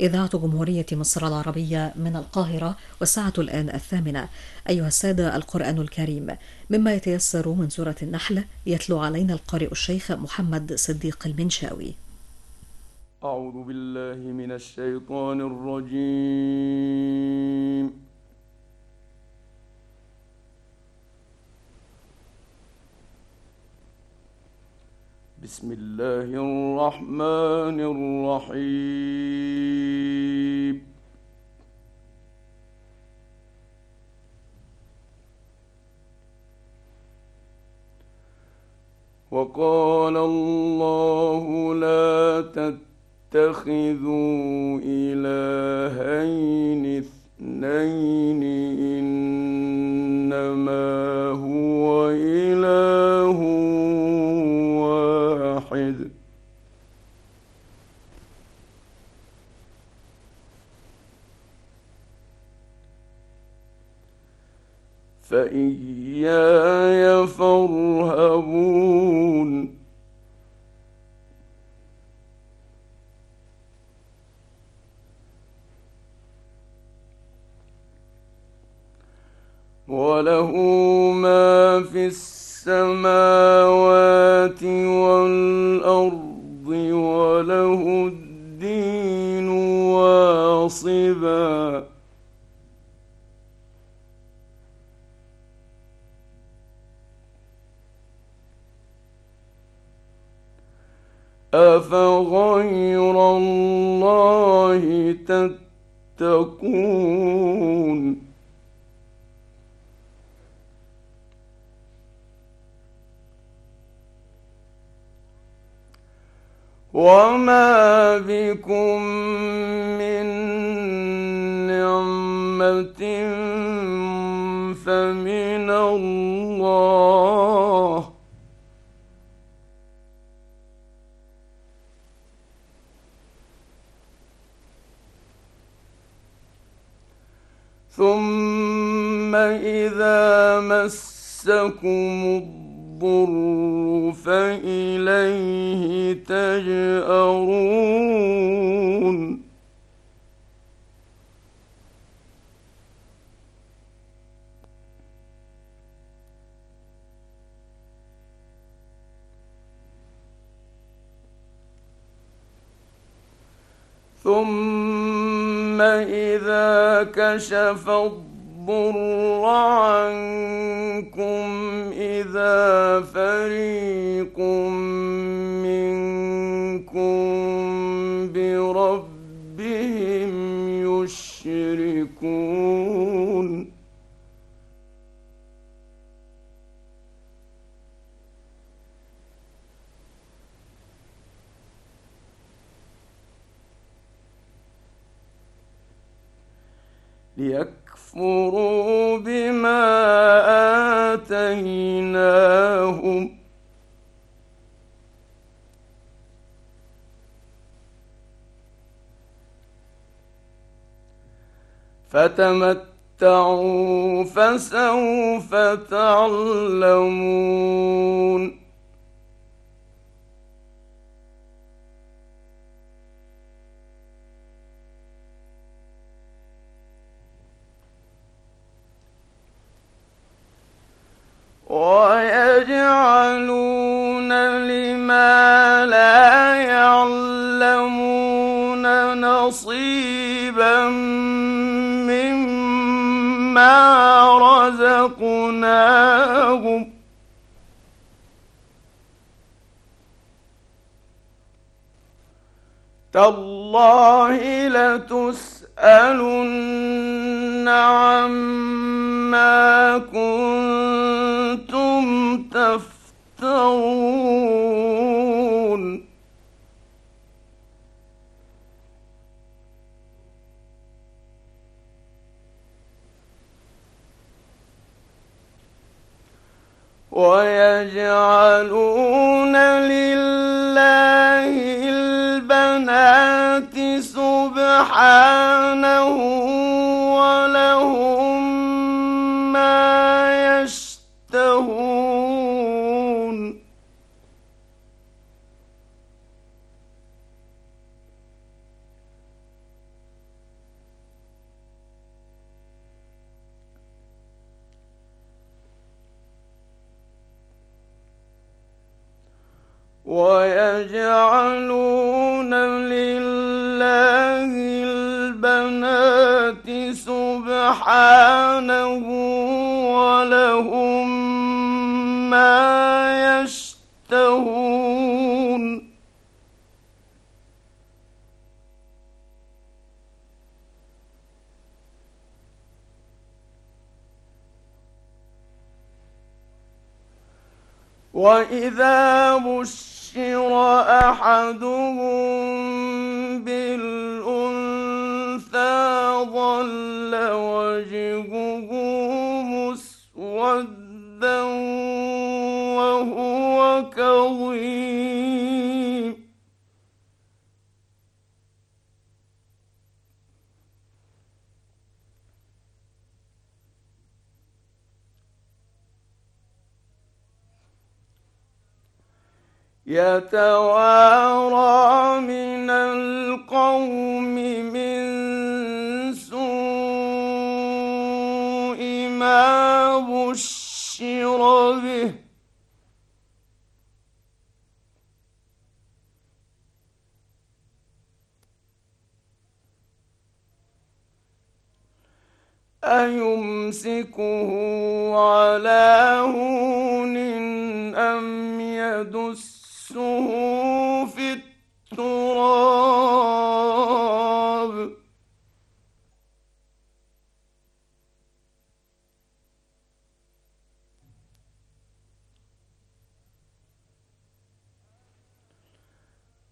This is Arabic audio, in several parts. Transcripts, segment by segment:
إذاعة جمهورية مصر العربية من القاهرة والساعة الآن الثامنة. أيها السادة القرآن الكريم. مما يتيسر من سورة النحل يتلو علينا القارئ الشيخ محمد صديق المنشاوي. أعوذ بالله من الشيطان الرجيم. بسم الله الرحمن الرحيم. وقال الله لا تتخذوا إلهين اثنين إنما هو إله فإياي فارهبون. وله ما في السماوات والأرض وله الدين واصبا. أفغير الله تتقون؟ وما بكم من نعمة فمن الله ثم إذا مسكم الضر فإليه تجأرون ثم إذا كشف الضر عنكم إذا فريق منكم بربهم يشركون. ليكفروا بما آتيناهم. فتمتعوا فسوف تعلمون. ويجعلون لما لا يعلمون نصيبا مما رزقناهم. تالله لتسألن عما كنتم تفترون. ويجعلون لله البنات سبحانه ما يشتهون. وإذا بشر أحدهم بالأنثى ظل وجهه مسودا وهو كظيم يتوارى من القوم من سوء ما بشر به. أيمسكه على هون أم يدس في التراب.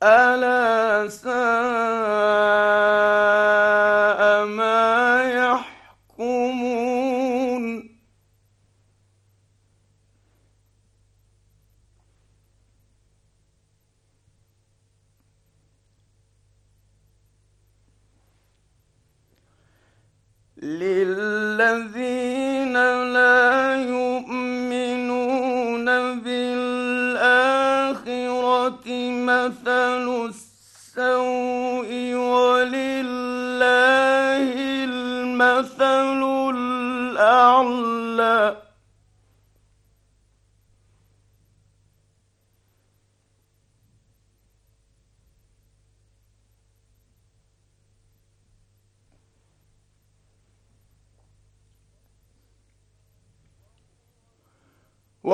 ألا ساء ما يحكمون للذين لا يؤمنون بالآخرة مثل السوء ولله المثل الأعلى.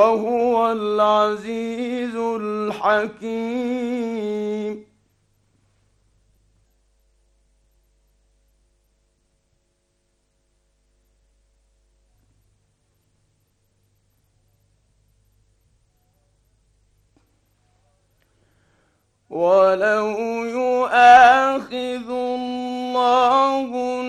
وهو العزيز الحكيم. ولو يؤاخذ الله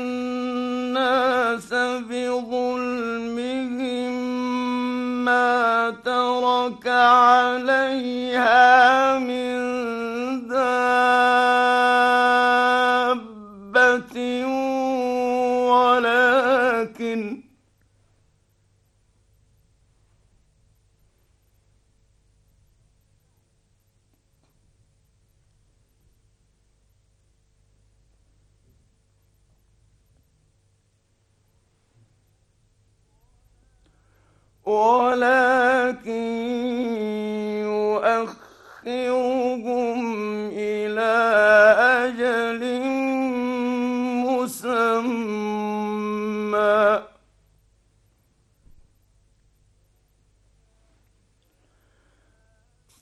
عليها من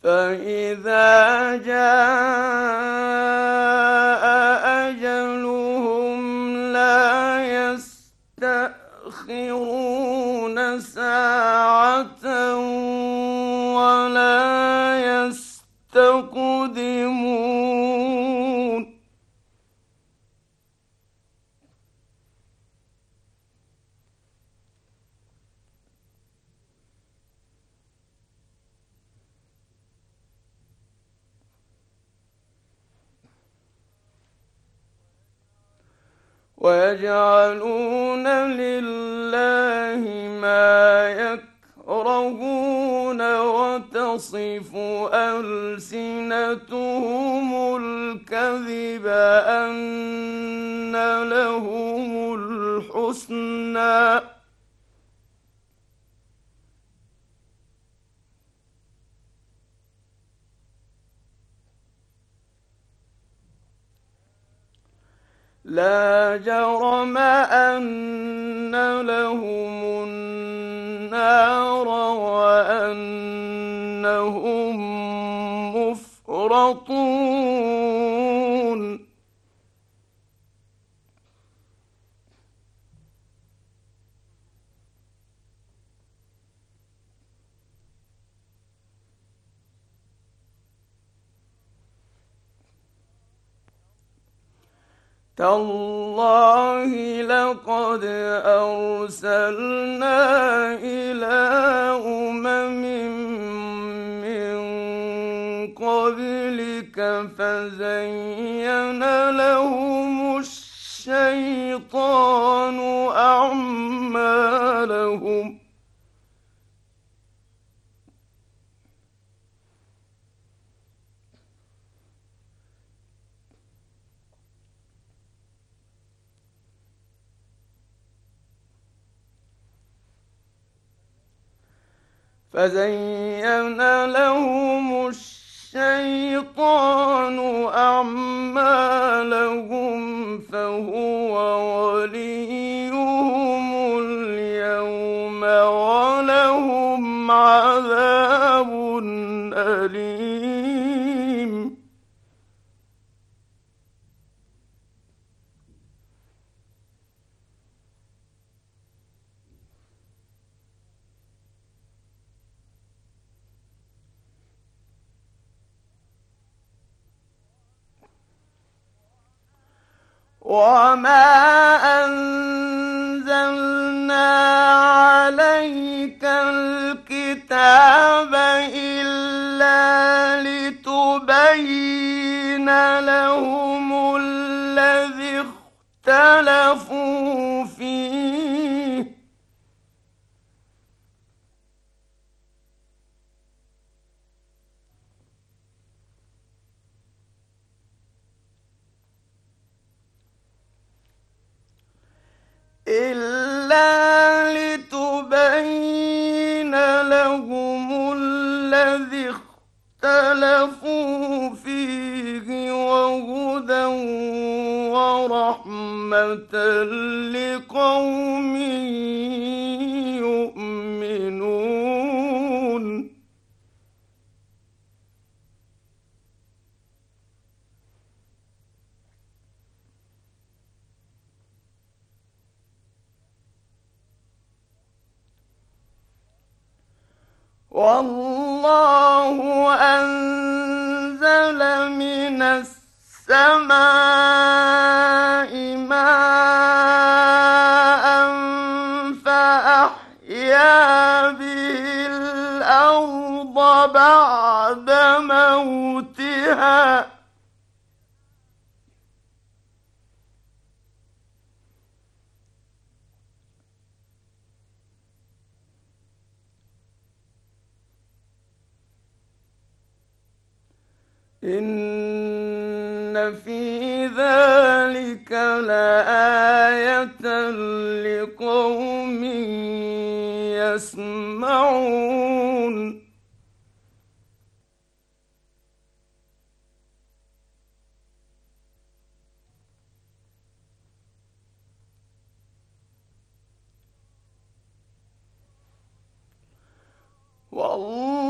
فإذا جاء ويجعلون لله ما يكرهون وتصف ألسنتهم الكذب أن لهم الحسنى لا جرم أن لهم النار وأنهم مفرطون. تالله لقد أرسلنا إلى أمم من قبلك فزين لهم الشيطان أعمالهم فزين لهم الشيطان أعمالهم فهو وليهم اليوم ولهم عذاب أليم. وما أنزلنا عليك الكتاب إلا لتبين لهم الذي اختلفوا فيه إلا لتبين لهم الذي اختلفوا فيه وهدى ورحمة لقوم والله أنزل من السماء ماء فأحيا به الأرض بعد موتها إن في ذلك لآية لقوم يسمعون والله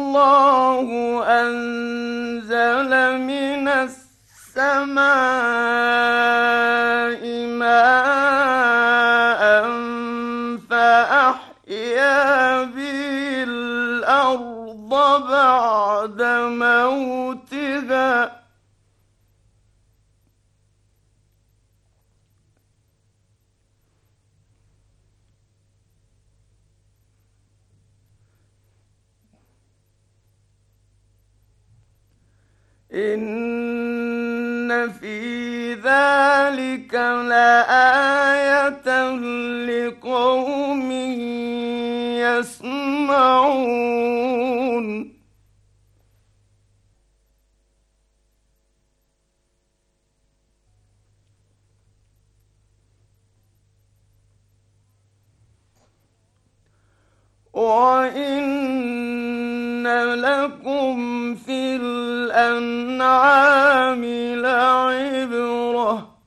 أنزل من السماء ماء فأحيا به الأرض بعد موتها إن في ذلك لآية لقوم يسمعون. وإن لكم في الأنعام لعبرة.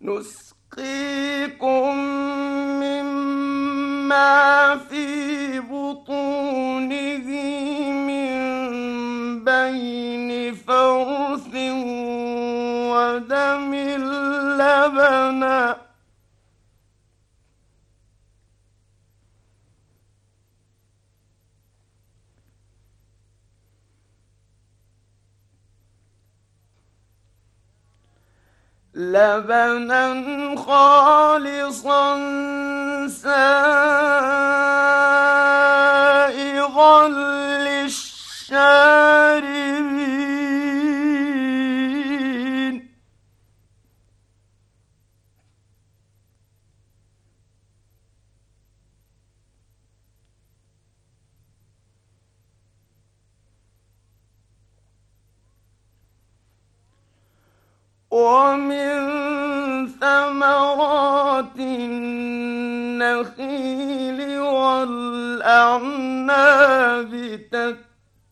نسقيكم مما فيه لبنا لبنا خالصا سائغا للشاربين. ومن ثمرات النخيل والأعناب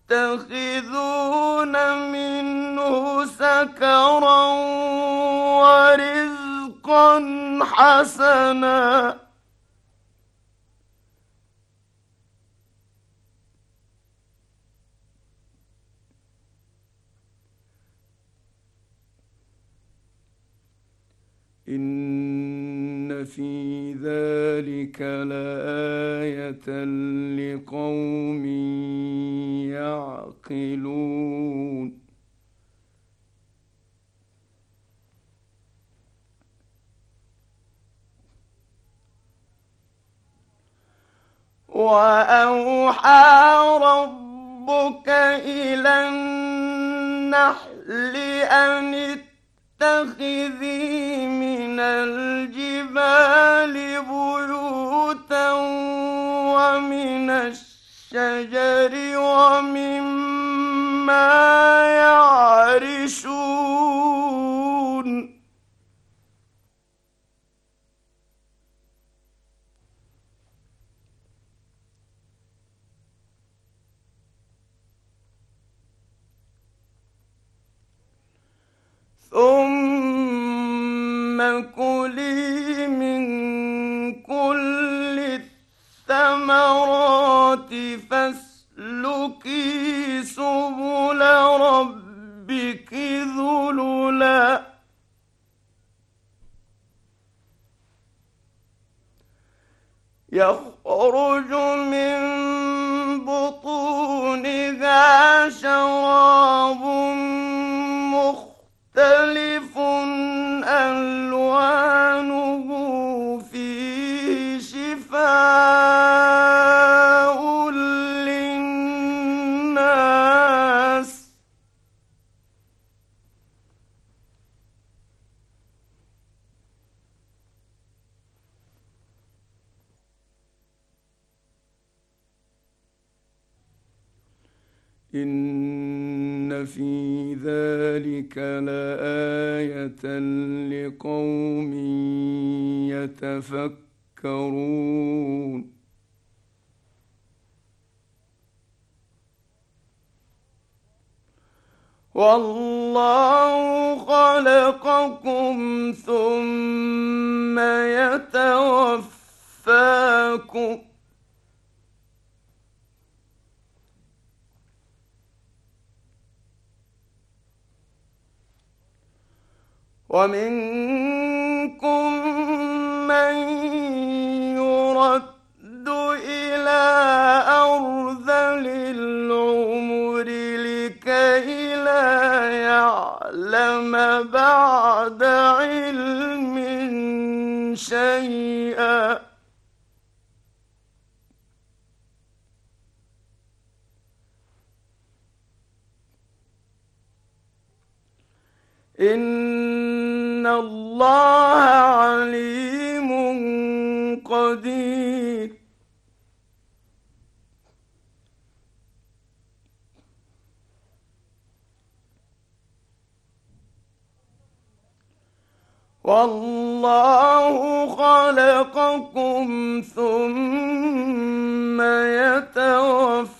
تتخذون منه سكرا ورزقا حسنا. إن في ذلك لآية لقوم يعقلون. وأوحى ربك إلى النحل أن اتخذي من الجبال بيوتا ومن الشجر ومما يعرشون ثم كلي من كل في ذلك لآية لقوم يتفكرون والله خلقكم ثم يتوفاكم ومنكم من يرد إلى أرذل العمر لكي لا يعلم بعد علم شيئا. إن الله عليم قدير. والله خلقكم ثم يتوفاكم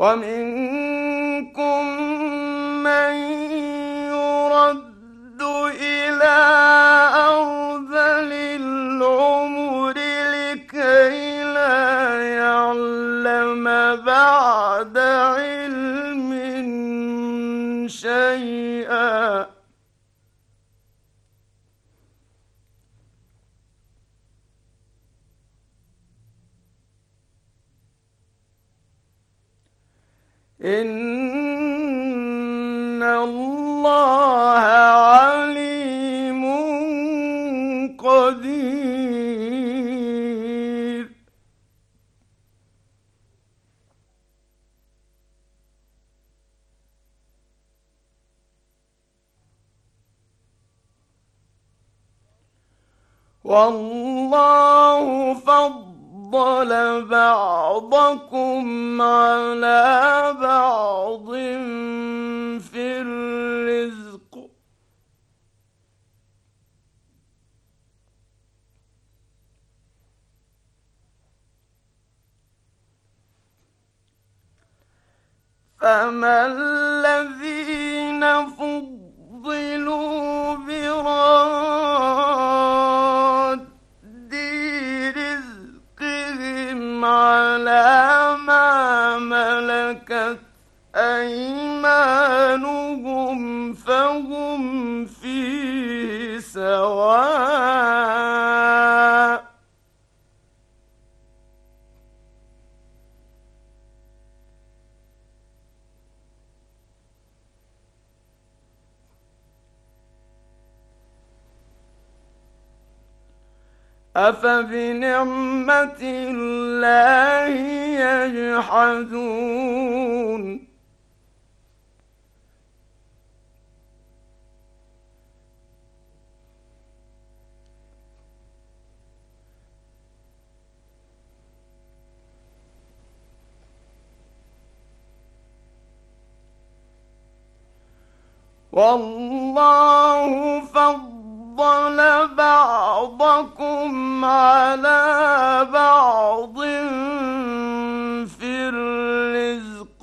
ومنكم من يرد إلى إن الله عليم قدير. والله فما الذين فضلوا براد على ما ملكت أيمانهم فهم فيه سواء أفبنعمة الله يجحدون؟ والله فضل فضل بعضكم على بعض في الرزق.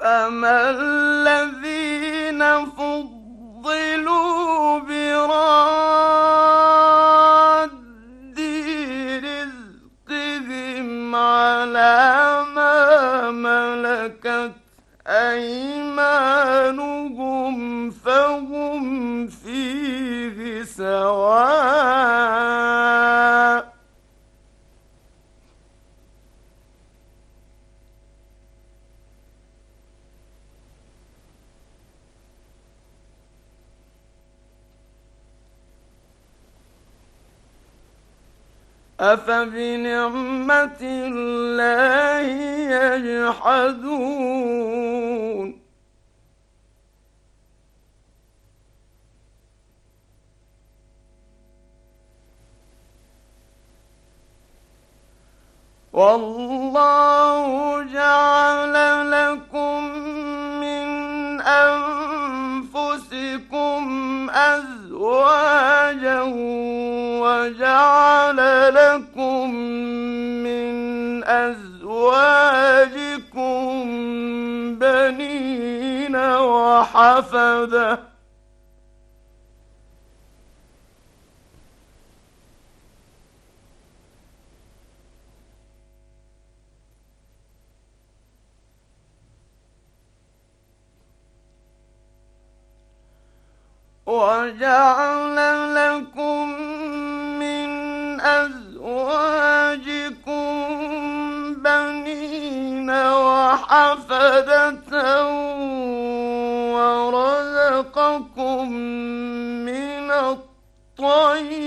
فما الذين فضلوا أفبنعمة الله يجحدون وحفده وجعل لكم من أزواجكم بنين وحفدة من الطيبات.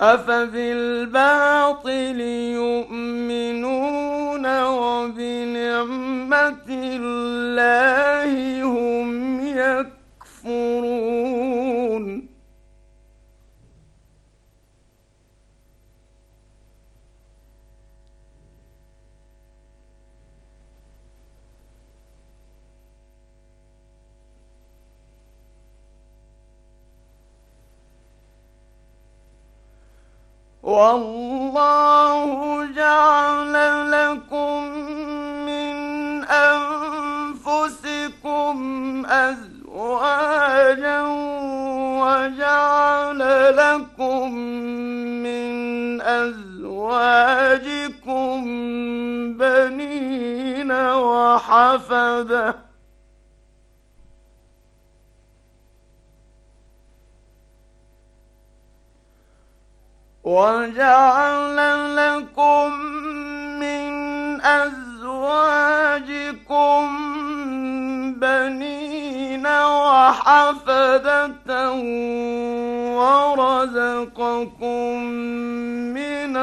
أفبالباطل يؤمن الله هم يكفرون. والله جعل وحفده وجعل لكم من أزواجكم بنين وحفدة ورزقكم من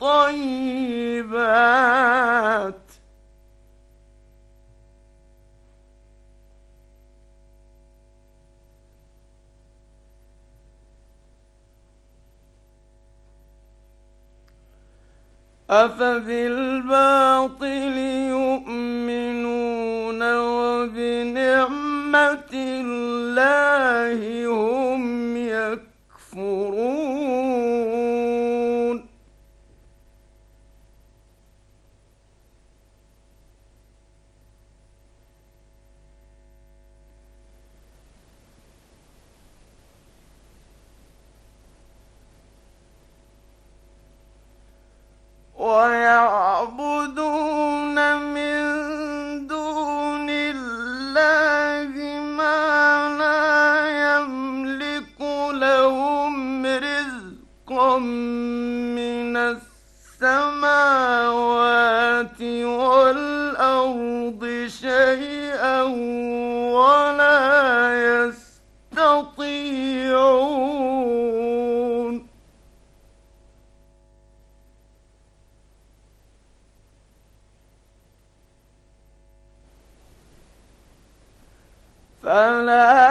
الطيبات. أفبالباطل يؤمنون وبنعمة الله هم والأرض شيئا ولا يستطيعون. فلا